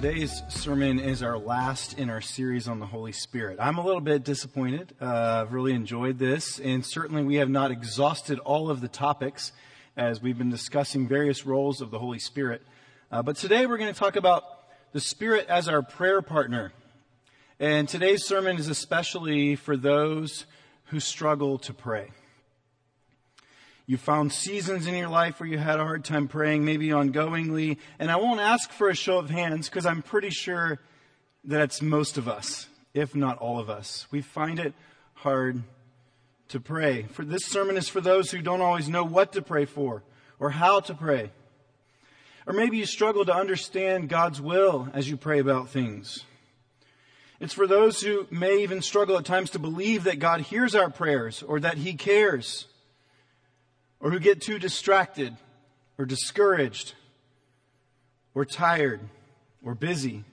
Today's sermon is our last in our series on the Holy Spirit. I'm a little bit disappointed. Uh, I've really enjoyed this, and certainly we have not exhausted all of the topics as we've been discussing various roles of the Holy Spirit. Uh, but today we're going to talk about the Spirit as our prayer partner. And today's sermon is especially for those who struggle to pray. You found seasons in your life where you had a hard time praying, maybe ongoingly. And I won't ask for a show of hands because I'm pretty sure that it's most of us, if not all of us. We find it hard to pray. For this sermon is for those who don't always know what to pray for or how to pray. Or maybe you struggle to understand God's will as you pray about things. It's for those who may even struggle at times to believe that God hears our prayers or that He cares or who get too distracted or discouraged or tired or busy.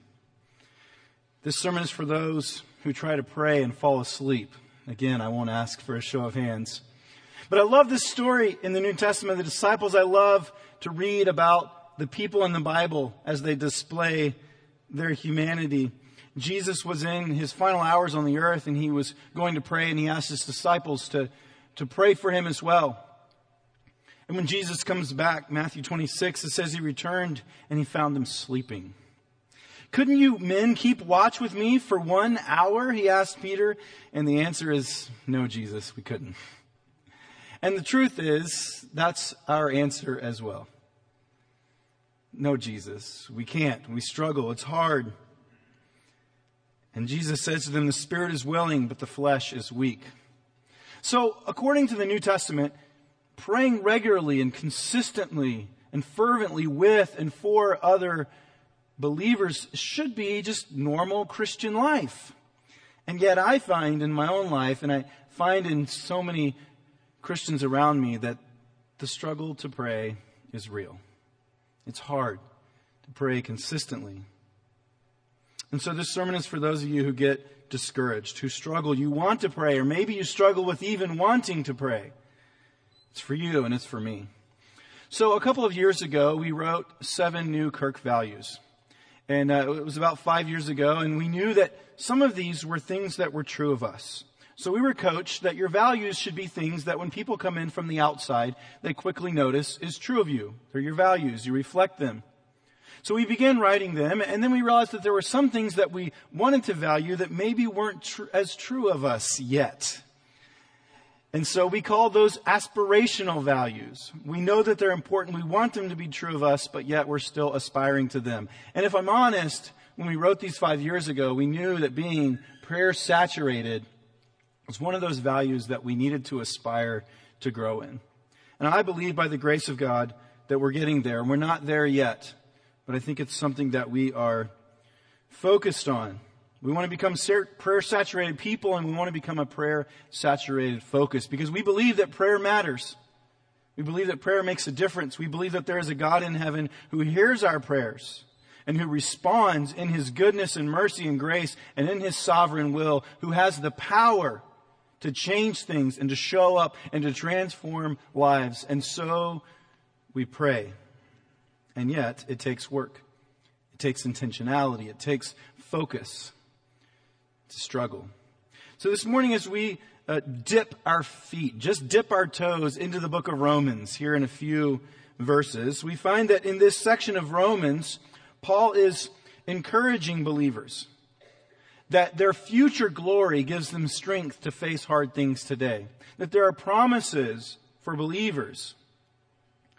This sermon is for those who try to pray and fall asleep. Again, I won't ask for a show of hands. But I love this story in the New Testament. The disciples, I love to read about the people in the Bible as they display their humanity. Jesus was in his final hours on the earth and he was going to pray and he asked his disciples to, to pray for him as well. And when Jesus comes back, Matthew 26, it says he returned and he found them sleeping. Couldn't you men keep watch with me for one hour? He asked Peter. And the answer is no, Jesus, we couldn't. And the truth is, that's our answer as well. No, Jesus, we can't. We struggle. It's hard. And Jesus says to them, the spirit is willing, but the flesh is weak. So, according to the New Testament, praying regularly and consistently and fervently with and for other believers should be just normal Christian life. And yet I find in my own life, and I find in so many Christians around me, that the struggle to pray is real. It's hard to pray consistently. And so this sermon is for those of you who get discouraged, who struggle. You want to pray, or maybe you struggle with even wanting to pray. It's for you and it's for me. So a couple of years ago, we wrote seven new Kirk values. And uh, it was about five years ago, and we knew that some of these were things that were true of us. So we were coached that your values should be things that when people come in from the outside, they quickly notice is true of you. They're your values. You reflect them. So we began writing them, and then we realized that there were some things that we wanted to value that maybe weren't tr- as true of us yet. And so we call those aspirational values. We know that they're important. We want them to be true of us, but yet we're still aspiring to them. And if I'm honest, when we wrote these five years ago, we knew that being prayer saturated was one of those values that we needed to aspire to grow in. And I believe by the grace of God that we're getting there. We're not there yet, but I think it's something that we are focused on. We want to become prayer saturated people and we want to become a prayer saturated focus because we believe that prayer matters. We believe that prayer makes a difference. We believe that there is a God in heaven who hears our prayers and who responds in his goodness and mercy and grace and in his sovereign will, who has the power to change things and to show up and to transform lives. And so we pray. And yet it takes work. It takes intentionality. It takes focus to struggle. So this morning, as we uh, dip our feet, just dip our toes into the book of Romans here in a few verses, we find that in this section of Romans, Paul is encouraging believers that their future glory gives them strength to face hard things today. That there are promises for believers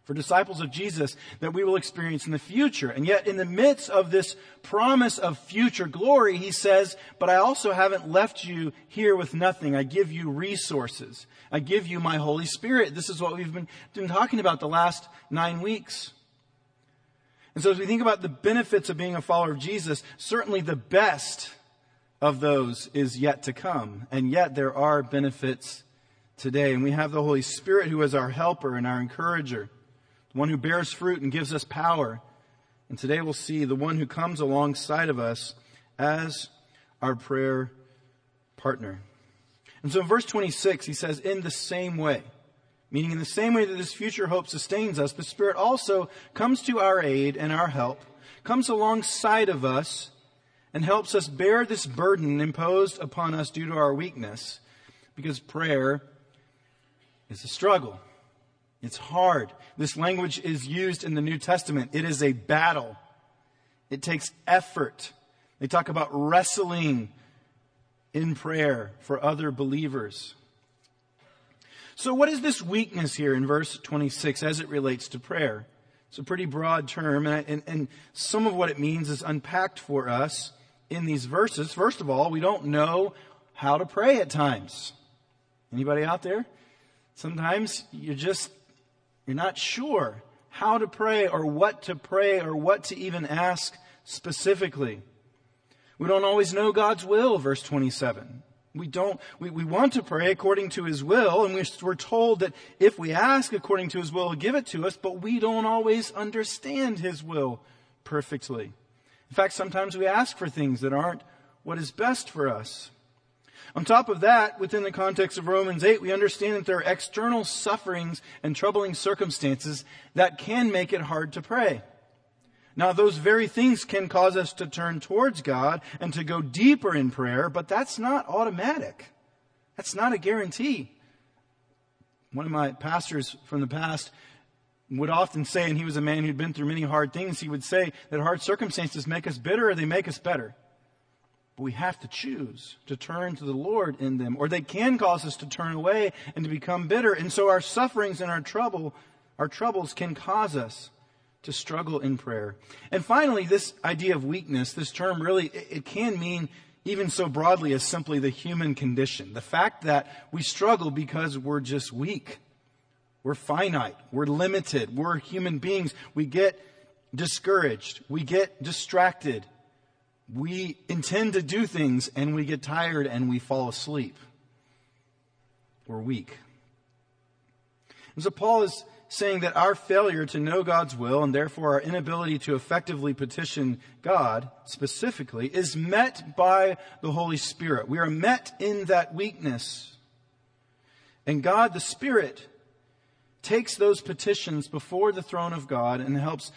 for disciples of Jesus that we will experience in the future. And yet in the midst of this promise of future glory, he says, but I also haven't left you here with nothing. I give you resources. I give you my Holy Spirit. This is what we've been, been talking about the last nine weeks. And so as we think about the benefits of being a follower of Jesus, certainly the best of those is yet to come. And yet there are benefits today. And we have the Holy Spirit who is our helper and our encourager, the one who bears fruit and gives us power. And today we'll see the one who comes alongside of us as our prayer partner. And so in verse 26, he says, in the same way, meaning in the same way that this future hope sustains us, the Spirit also comes to our aid and our help, comes alongside of us, and helps us bear this burden imposed upon us due to our weakness, because prayer is a struggle. It's hard. This language is used in the New Testament. It is a battle. It takes effort. They talk about wrestling in prayer for other believers. So, what is this weakness here in verse 26 as it relates to prayer? It's a pretty broad term, and, and, and, some of what it means is unpacked for us in these verses. First of all, we don't know how to pray at times. Anybody out there? Sometimes you're just, you're not sure how to pray or what to pray or what to even ask specifically. We don't always know God's will, verse 27. We don't, we, we want to pray according to His will, and we're told that if we ask according to His will, He'll give it to us, but we don't always understand His will perfectly. In fact, sometimes we ask for things that aren't what is best for us. On top of that, within the context of Romans 8, we understand that there are external sufferings and troubling circumstances that can make it hard to pray. Now, those very things can cause us to turn towards God and to go deeper in prayer, but that's not automatic. That's not a guarantee. One of my pastors from the past would often say, and he was a man who'd been through many hard things, he would say that hard circumstances make us bitter or they make us better. But we have to choose to turn to the Lord in them, or they can cause us to turn away and to become bitter. And so our sufferings and our trouble, our troubles can cause us to struggle in prayer. And finally, this idea of weakness, this term really, it can mean even so broadly as simply the human condition. The fact that we struggle because we're just weak. We're finite. We're limited. We're human beings. We get discouraged. We get distracted. We intend to do things and we get tired and we fall asleep. We're weak. And so Paul is saying that our failure to know God's will and therefore our inability to effectively petition God specifically is met by the Holy Spirit. We are met in that weakness. And God, the Spirit, takes those petitions before the throne of God and helps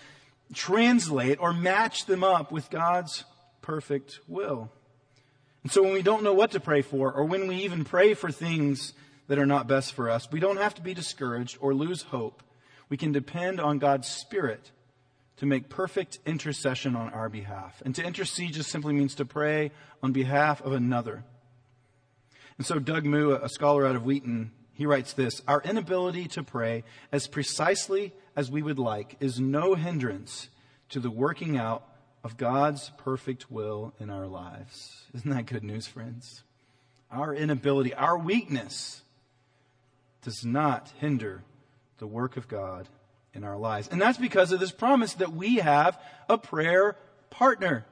translate or match them up with God's perfect will. And so when we don't know what to pray for, or when we even pray for things that are not best for us. We don't have to be discouraged or lose hope. We can depend on God's Spirit to make perfect intercession on our behalf. And to intercede just simply means to pray on behalf of another. And so Doug Moo, a scholar out of Wheaton, he writes this Our inability to pray as precisely as we would like is no hindrance to the working out of God's perfect will in our lives. Isn't that good news, friends? Our inability, our weakness, does not hinder the work of God in our lives. And that's because of this promise that we have a prayer partner.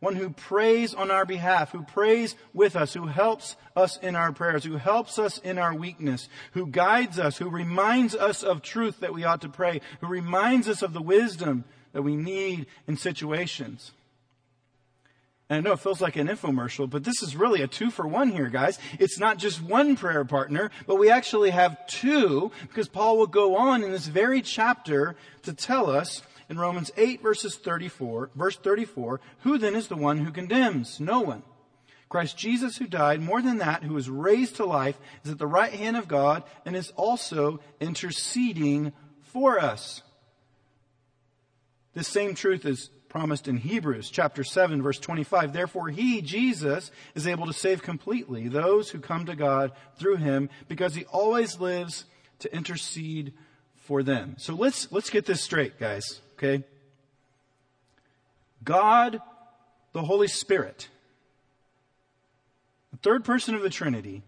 One who prays on our behalf, who prays with us, who helps us in our prayers, who helps us in our weakness, who guides us, who reminds us of truth that we ought to pray, who reminds us of the wisdom that we need in situations. And I know it feels like an infomercial, but this is really a two for one here, guys. It's not just one prayer partner, but we actually have two because Paul will go on in this very chapter to tell us in Romans 8 verses 34, verse 34, who then is the one who condemns? No one. Christ Jesus who died, more than that, who was raised to life, is at the right hand of God and is also interceding for us. This same truth is promised in Hebrews chapter 7 verse 25. Therefore he, Jesus, is able to save completely those who come to God through him because he always lives to intercede for them. So let's, let's get this straight, guys. Okay? God, the Holy Spirit, the third person of the Trinity,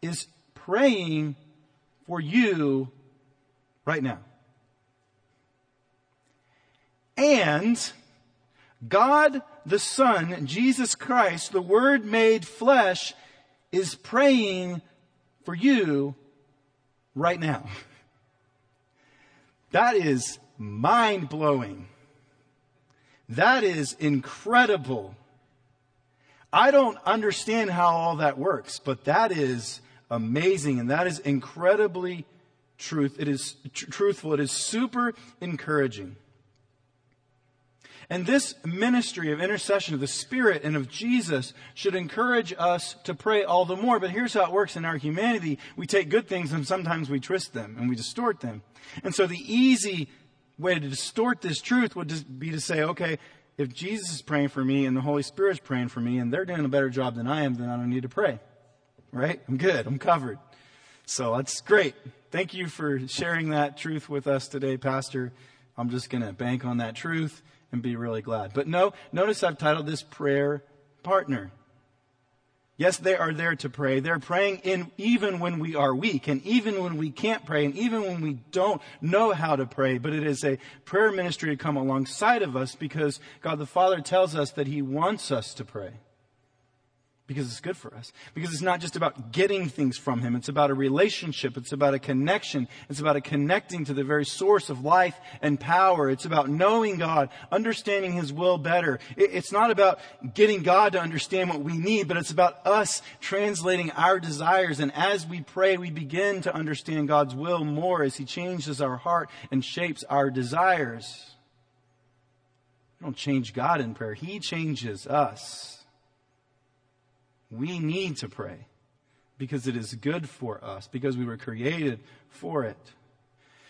is praying for you right now. And God the Son, Jesus Christ, the Word made flesh, is praying for you right now. That is mind blowing. That is incredible. I don't understand how all that works, but that is amazing and that is incredibly truth. It is tr- truthful. It is super encouraging. And this ministry of intercession of the Spirit and of Jesus should encourage us to pray all the more. But here's how it works in our humanity. We take good things and sometimes we twist them and we distort them. And so the easy way to distort this truth would be to say, okay, if Jesus is praying for me and the Holy Spirit's praying for me and they're doing a better job than I am, then I don't need to pray. Right? I'm good. I'm covered. So that's great. Thank you for sharing that truth with us today, Pastor. I'm just going to bank on that truth and be really glad. But no, notice I've titled this prayer partner. Yes, they are there to pray. They're praying in even when we are weak and even when we can't pray and even when we don't know how to pray. But it is a prayer ministry to come alongside of us because God the Father tells us that He wants us to pray because it's good for us. Because it's not just about getting things from Him. It's about a relationship. It's about a connection. It's about a connecting to the very source of life and power. It's about knowing God, understanding His will better. It's not about getting God to understand what we need, but it's about us translating our desires. And as we pray, we begin to understand God's will more as He changes our heart and shapes our desires. We don't change God in prayer. He changes us. We need to pray because it is good for us, because we were created for it.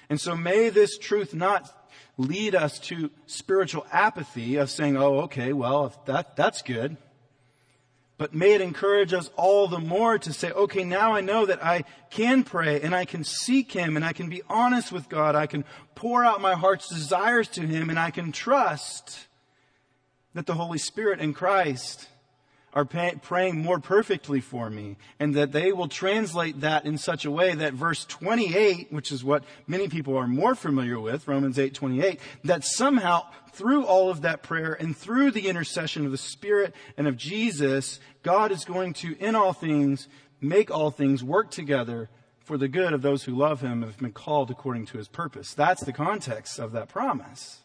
And so may this truth not lead us to spiritual apathy of saying, oh, okay, well, that, that's good. But may it encourage us all the more to say, okay, now I know that I can pray and I can seek Him and I can be honest with God. I can pour out my heart's desires to Him and I can trust that the Holy Spirit and Christ are pay, praying more perfectly for me and that they will translate that in such a way that verse 28 which is what many people are more familiar with romans 8 28 that somehow through all of that prayer and through the intercession of the spirit and of jesus god is going to in all things make all things work together for the good of those who love him and have been called according to his purpose. That's the context of that promise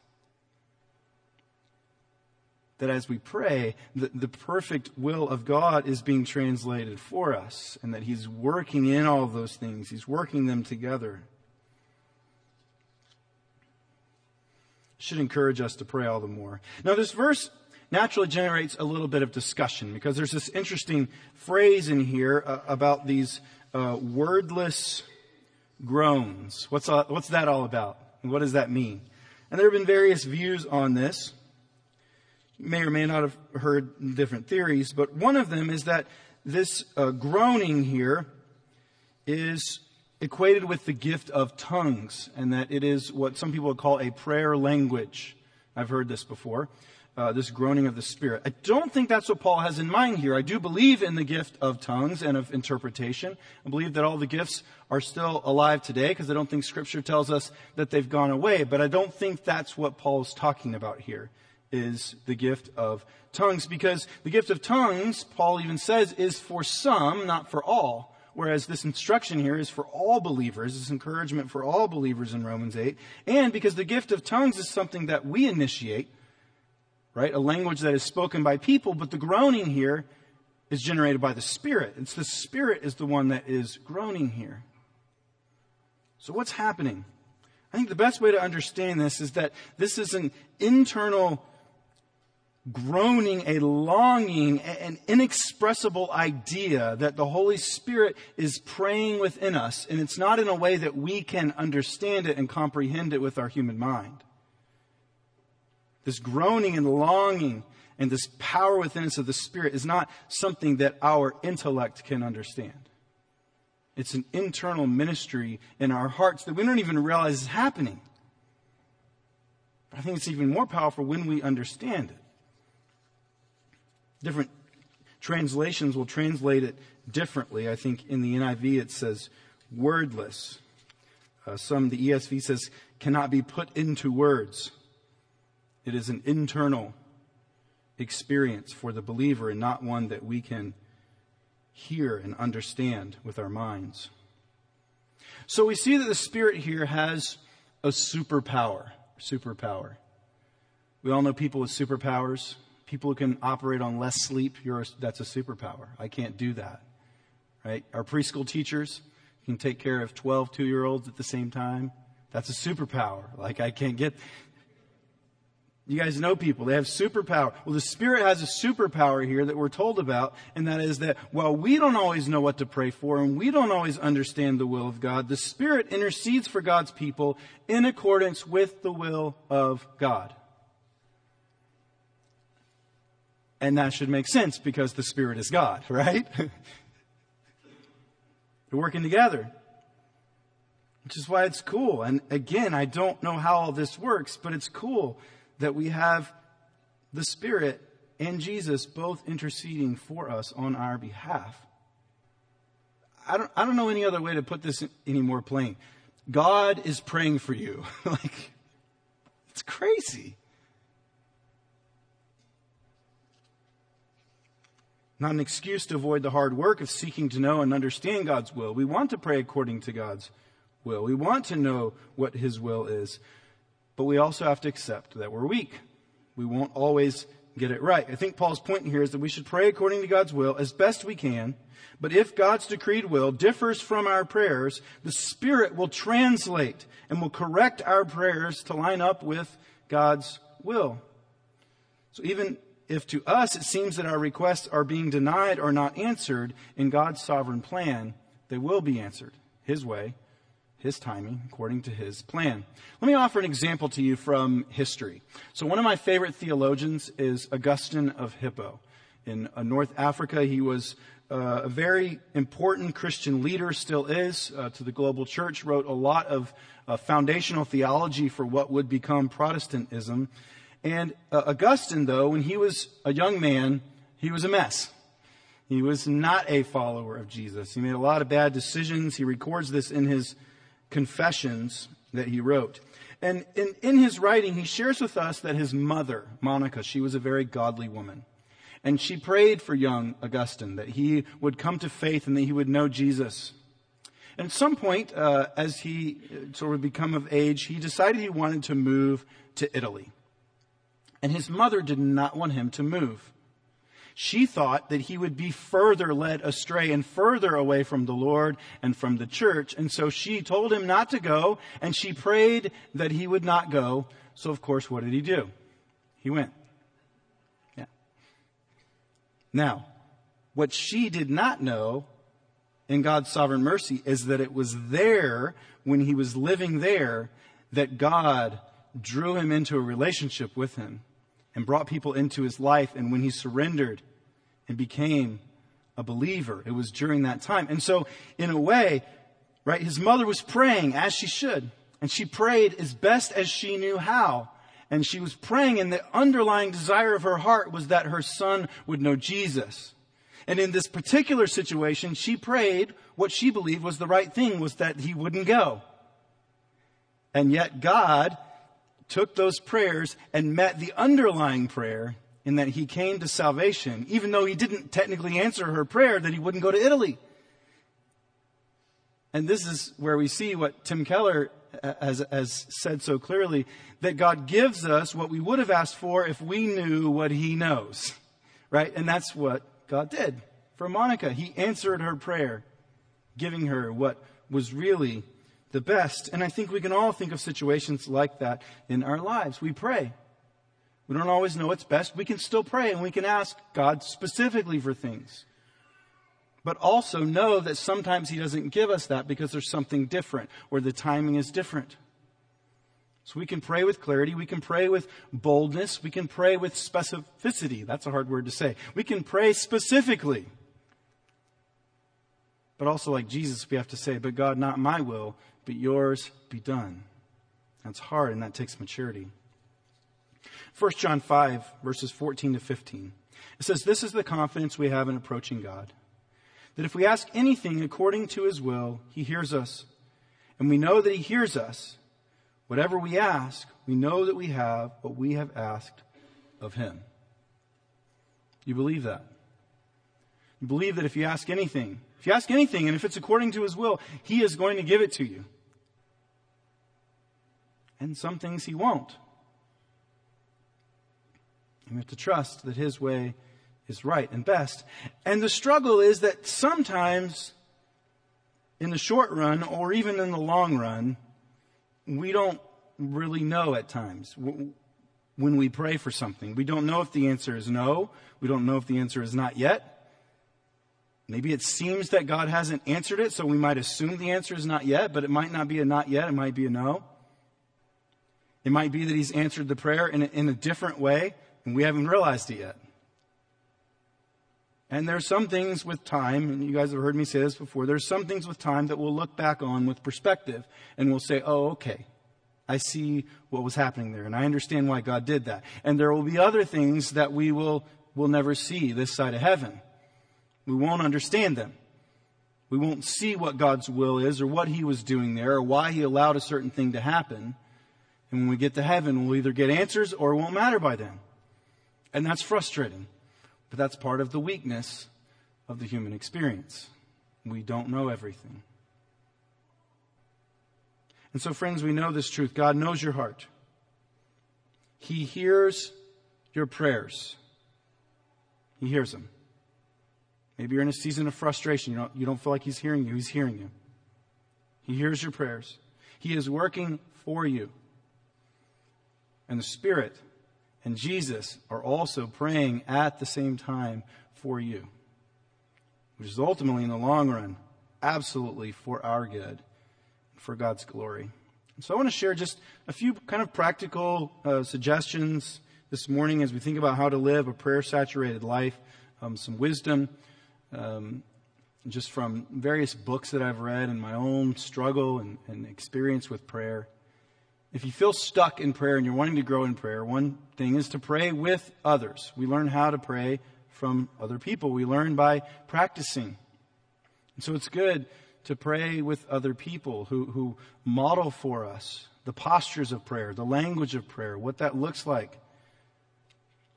that as we pray, the, the perfect will of God is being translated for us, and that He's working in all of those things. He's working them together. Should encourage us to pray all the more. Now, this verse naturally generates a little bit of discussion because there's this interesting phrase in here uh, about these uh, wordless groans. What's, uh, what's that all about? And what does that mean? And there have been various views on this may or may not have heard different theories, but one of them is that this uh, groaning here is equated with the gift of tongues, and that it is what some people would call a prayer language. I've heard this before. Uh, this groaning of the Spirit. I don't think that's what Paul has in mind here. I do believe in the gift of tongues and of interpretation. I believe that all the gifts are still alive today because I don't think Scripture tells us that they've gone away, but I don't think that's what Paul is talking about here is the gift of tongues because the gift of tongues, Paul even says, is for some, not for all. Whereas this instruction here is for all believers, this encouragement for all believers in Romans 8. And because the gift of tongues is something that we initiate, right? A language that is spoken by people, but the groaning here is generated by the Spirit. It's the Spirit is the one that is groaning here. So what's happening? I think the best way to understand this is that this is an internal groaning, a longing, an inexpressible idea that the Holy Spirit is praying within us. And it's not in a way that we can understand it and comprehend it with our human mind. This groaning and longing and this power within us of the Spirit is not something that our intellect can understand. It's an internal ministry in our hearts that we don't even realize is happening. But I think it's even more powerful when we understand it. Different translations will translate it differently. I think in the NIV it says wordless. Uh, some, the ESV says, cannot be put into words. It is an internal experience for the believer and not one that we can hear and understand with our minds. So we see that the Spirit here has a superpower. Superpower. We all know people with superpowers. People who can operate on less sleep. A, that's a superpower. I can't do that. Right? Our preschool teachers can take care of 12 two year olds at the same time. That's a superpower. Like I can't get, you guys know people, they have superpower. Well, the Spirit has a superpower here that we're told about, and that is that while we don't always know what to pray for and we don't always understand the will of God, the Spirit intercedes for God's people in accordance with the will of God. And that should make sense because the Spirit is God, right? They're working together. Which is why it's cool. And again, I don't know how all this works, but it's cool that we have the Spirit and Jesus both interceding for us on our behalf. I don't, I don't know any other way to put this any more plain. God is praying for you. like, it's crazy. Not an excuse to avoid the hard work of seeking to know and understand God's will. We want to pray according to God's will. We want to know what His will is. But we also have to accept that we're weak. We won't always get it right. I think Paul's point here is that we should pray according to God's will as best we can. But if God's decreed will differs from our prayers, the Spirit will translate and will correct our prayers to line up with God's will. So even if to us it seems that our requests are being denied or not answered, in God's sovereign plan, they will be answered His way his timing, according to his plan. Let me offer an example to you from history. So one of my favorite theologians is Augustine of Hippo. In uh, North Africa, he was uh, a very important Christian leader, still is, uh, to the global church, wrote a lot of uh, foundational theology for what would become Protestantism. And uh, Augustine, though, when he was a young man, he was a mess. He was not a follower of Jesus. He made a lot of bad decisions. He records this in his confessions that he wrote. And in, in his writing, he shares with us that his mother, Monica, she was a very godly woman. And she prayed for young Augustine that he would come to faith and that he would know Jesus. And at some point, uh, as he uh, sort of become of age, he decided he wanted to move to Italy. And his mother did not want him to move. She thought that he would be further led astray and further away from the Lord and from the church. And so she told him not to go and she prayed that he would not go. So of course, what did he do? He went. Yeah. Now, what she did not know in God's sovereign mercy is that it was there when he was living there that God drew him into a relationship with him and brought people into his life. And when he surrendered and became a believer, it was during that time. And so, in a way, right, his mother was praying as she should. And she prayed as best as she knew how. And she was praying, and the underlying desire of her heart was that her son would know Jesus. And in this particular situation, she prayed what she believed was the right thing, was that he wouldn't go. And yet God took those prayers and met the underlying prayer in that he came to salvation, even though he didn't technically answer her prayer that he wouldn't go to Italy. And this is where we see what Tim Keller uh, has, has said so clearly that God gives us what we would have asked for if we knew what he knows. Right? And that's what God did for Monica. He answered her prayer, giving her what was really the best. And I think we can all think of situations like that in our lives. We pray. We don't always know what's best. We can still pray and we can ask God specifically for things. But also know that sometimes He doesn't give us that because there's something different or the timing is different. So we can pray with clarity. We can pray with boldness. We can pray with specificity. That's a hard word to say. We can pray specifically. But also, like Jesus, we have to say, But God, not my will, but yours be done. That's hard and that takes maturity. 1 John 5, verses 14 to 15. It says, This is the confidence we have in approaching God. That if we ask anything according to his will, he hears us. And we know that he hears us Whatever we ask, we know that we have what we have asked of him. You believe that? You believe that if you ask anything, if you ask anything and if it's according to his will, he is going to give it to you. And some things he won't. And we have to trust that his way is right and best. And the struggle is that sometimes in the short run or even in the long run, we don't really know at times when we pray for something. We don't know if the answer is no. We don't know if the answer is not yet. Maybe it seems that God hasn't answered it, so we might assume the answer is not yet, but it might not be a not yet, it might be a no. It might be that He's answered the prayer in a, in a different way, and we haven't realized it yet. And there's some things with time, and you guys have heard me say this before, there's some things with time that we'll look back on with perspective, and we'll say, oh, okay, I see what was happening there, and I understand why God did that. And there will be other things that we will, will never see this side of heaven. We won't understand them. We won't see what God's will is or what He was doing there or why He allowed a certain thing to happen. And when we get to heaven, we'll either get answers or it won't matter by then. And that's frustrating. But that's part of the weakness of the human experience. We don't know everything. And so, friends, we know this truth. God knows your heart. He hears your prayers. He hears them. Maybe you're in a season of frustration. You don't, you don't feel like He's hearing you. He's hearing you. He hears your prayers. He is working for you. And the Spirit and Jesus are also praying at the same time for you, which is ultimately, in the long run, absolutely for our good, for God's glory. So I want to share just a few kind of practical uh, suggestions this morning as we think about how to live a prayer saturated life, um, some wisdom um, just from various books that I've read and my own struggle and, and experience with prayer. If you feel stuck in prayer and you're wanting to grow in prayer, one thing is to pray with others. We learn how to pray from other people. We learn by practicing. And so it's good to pray with other people who, who model for us the postures of prayer, the language of prayer, what that looks like.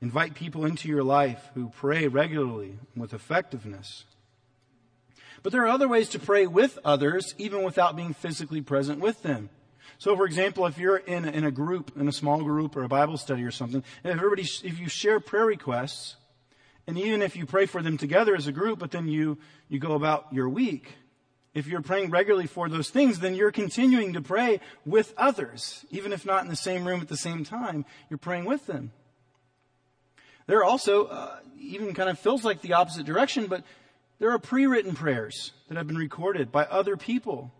Invite people into your life who pray regularly with effectiveness. But there are other ways to pray with others, even without being physically present with them. So, for example, if you're in in a group, in a small group or a Bible study or something, if everybody, if you share prayer requests, and even if you pray for them together as a group, but then you, you go about your week, if you're praying regularly for those things, then you're continuing to pray with others. Even if not in the same room at the same time, you're praying with them. There are also, uh, even kind of feels like the opposite direction, but there are pre written prayers that have been recorded by other people.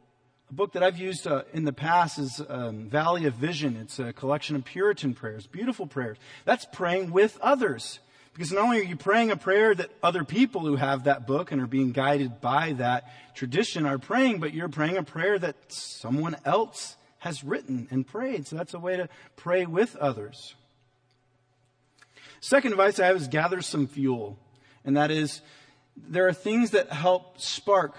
A book that I've used uh, in the past is um, Valley of Vision. It's a collection of Puritan prayers, beautiful prayers. That's praying with others. Because not only are you praying a prayer that other people who have that book and are being guided by that tradition are praying, but you're praying a prayer that someone else has written and prayed. So that's a way to pray with others. Second advice I have is gather some fuel. And that is, there are things that help spark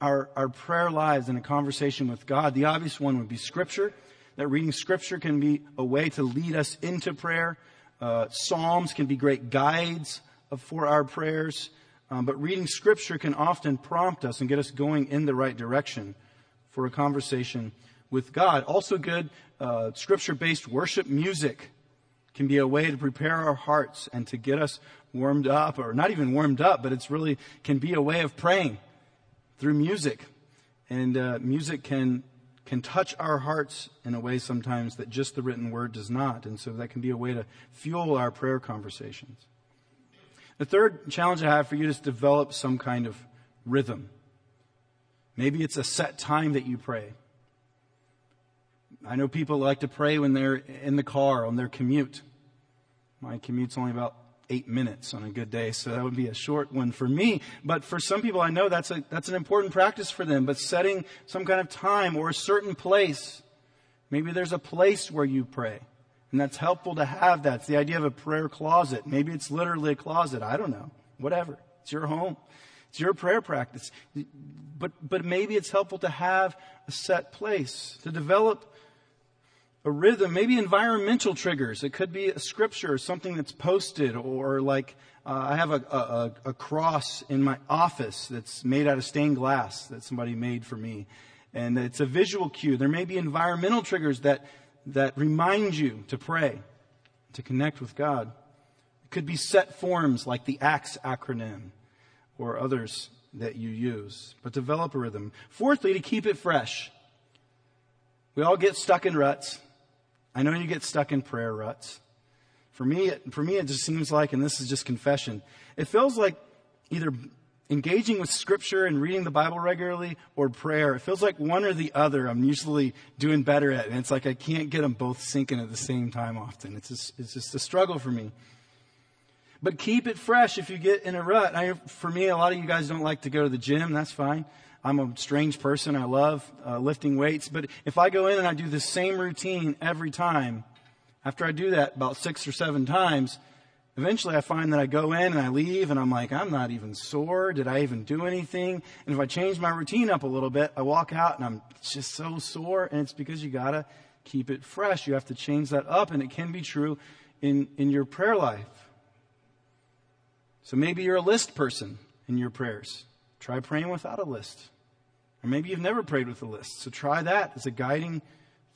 our, our prayer lives and a conversation with God. The obvious one would be scripture. That reading scripture can be a way to lead us into prayer. Uh, Psalms can be great guides for our prayers. Um, but reading scripture can often prompt us and get us going in the right direction for a conversation with God. Also good, uh, scripture-based worship music can be a way to prepare our hearts and to get us warmed up, or not even warmed up, but it's really can be a way of praying through music. And uh, music can can touch our hearts in a way sometimes that just the written word does not. And so that can be a way to fuel our prayer conversations. The third challenge I have for you is to develop some kind of rhythm. Maybe it's a set time that you pray. I know people like to pray when they're in the car on their commute. My commute's only about eight minutes on a good day, so that would be a short one for me. But for some people, I know that's a, that's an important practice for them. But setting some kind of time or a certain place, maybe there's a place where you pray. And that's helpful to have that. It's the idea of a prayer closet. Maybe it's literally a closet. I don't know. Whatever. It's your home. It's your prayer practice. But, but maybe it's helpful to have a set place, to develop a rhythm, maybe environmental triggers. It could be a scripture or something that's posted, or like uh, I have a, a, a, cross in my office that's made out of stained glass that somebody made for me. And it's a visual cue. There may be environmental triggers that, that remind you to pray, to connect with God. It could be set forms like the ACTS acronym or others that you use, but develop a rhythm. Fourthly, to keep it fresh. We all get stuck in ruts. I know you get stuck in prayer ruts. For me, for me, it just seems like, and this is just confession, it feels like either engaging with scripture and reading the Bible regularly or prayer. It feels like one or the other I'm usually doing better at. And it's like I can't get them both syncing at the same time often. It's just, it's just a struggle for me. But keep it fresh if you get in a rut. I, for me, a lot of you guys don't like to go to the gym. That's fine. I'm a strange person. I love uh, lifting weights. But if I go in and I do the same routine every time, after I do that about six or seven times, eventually I find that I go in and I leave and I'm like, I'm not even sore. Did I even do anything? And if I change my routine up a little bit, I walk out and I'm just so sore. And it's because you gotta keep it fresh. You have to change that up. And it can be true in, in your prayer life. So maybe you're a list person in your prayers. Try praying without a list. Or maybe you've never prayed with a list. So try that as a guiding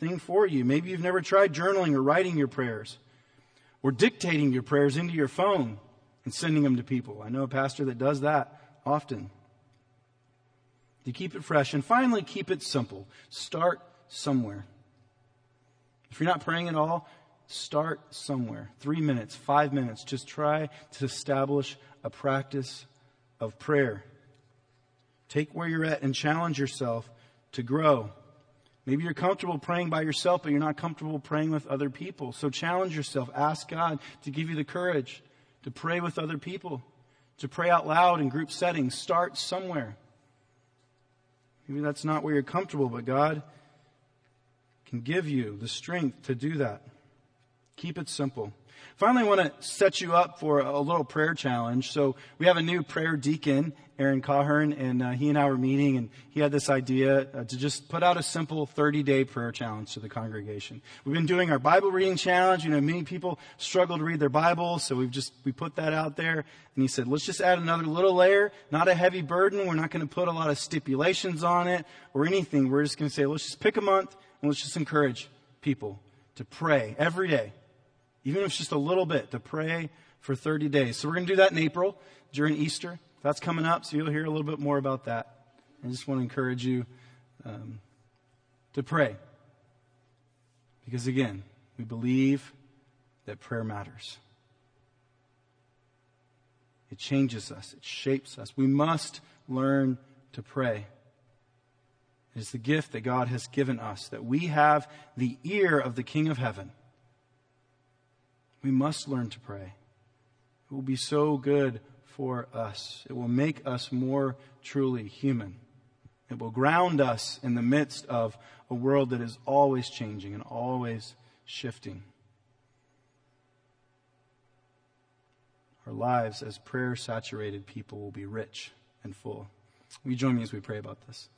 thing for you. Maybe you've never tried journaling or writing your prayers or dictating your prayers into your phone and sending them to people. I know a pastor that does that often. To keep it fresh. And finally, keep it simple. Start somewhere. If you're not praying at all, start somewhere. Three minutes, five minutes. Just try to establish a practice of prayer. Take where you're at and challenge yourself to grow. Maybe you're comfortable praying by yourself, but you're not comfortable praying with other people. So challenge yourself. Ask God to give you the courage to pray with other people, to pray out loud in group settings. Start somewhere. Maybe that's not where you're comfortable, but God can give you the strength to do that. Keep it simple. Finally, I want to set you up for a little prayer challenge. So we have a new prayer deacon, Aaron Cahern, and uh, he and I were meeting, and he had this idea uh, to just put out a simple 30-day prayer challenge to the congregation. We've been doing our Bible reading challenge. You know, many people struggle to read their Bible, so we've just we put that out there. And he said, let's just add another little layer, not a heavy burden. We're not going to put a lot of stipulations on it or anything. We're just going to say, let's just pick a month and let's just encourage people to pray every day even if it's just a little bit, to pray for 30 days. So we're going to do that in April during Easter. That's coming up, so you'll hear a little bit more about that. I just want to encourage you um, to pray. Because again, we believe that prayer matters. It changes us, it shapes us. We must learn to pray. It is the gift that God has given us, that we have the ear of the King of Heaven we must learn to pray. It will be so good for us. It will make us more truly human. It will ground us in the midst of a world that is always changing and always shifting. Our lives as prayer saturated people will be rich and full. Will you join me as we pray about this?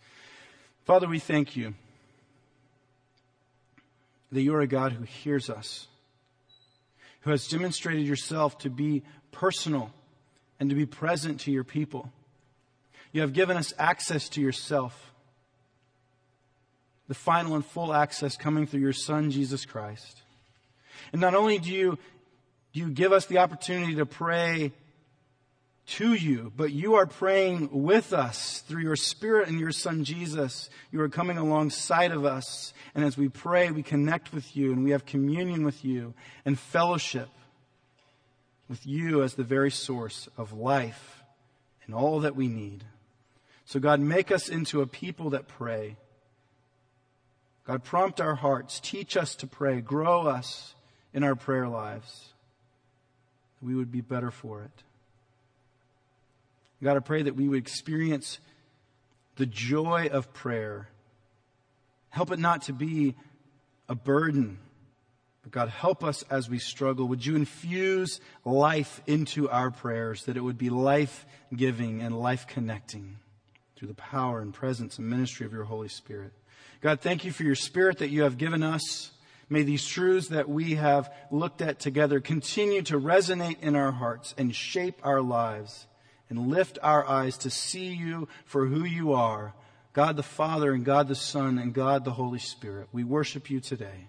Father, we thank you that you are a God who hears us who has demonstrated yourself to be personal and to be present to your people. You have given us access to yourself, the final and full access coming through your Son, Jesus Christ. And not only do you, do you give us the opportunity to pray to you, but you are praying with us through your Spirit and your Son Jesus. You are coming alongside of us. And as we pray, we connect with you and we have communion with you and fellowship with you as the very source of life and all that we need. So, God, make us into a people that pray. God, prompt our hearts, teach us to pray, grow us in our prayer lives. We would be better for it. God, I pray that we would experience the joy of prayer. Help it not to be a burden. But God, help us as we struggle. Would you infuse life into our prayers, that it would be life giving and life connecting through the power and presence and ministry of your Holy Spirit? God, thank you for your Spirit that you have given us. May these truths that we have looked at together continue to resonate in our hearts and shape our lives and lift our eyes to see you for who you are, God the Father and God the Son and God the Holy Spirit. We worship you today.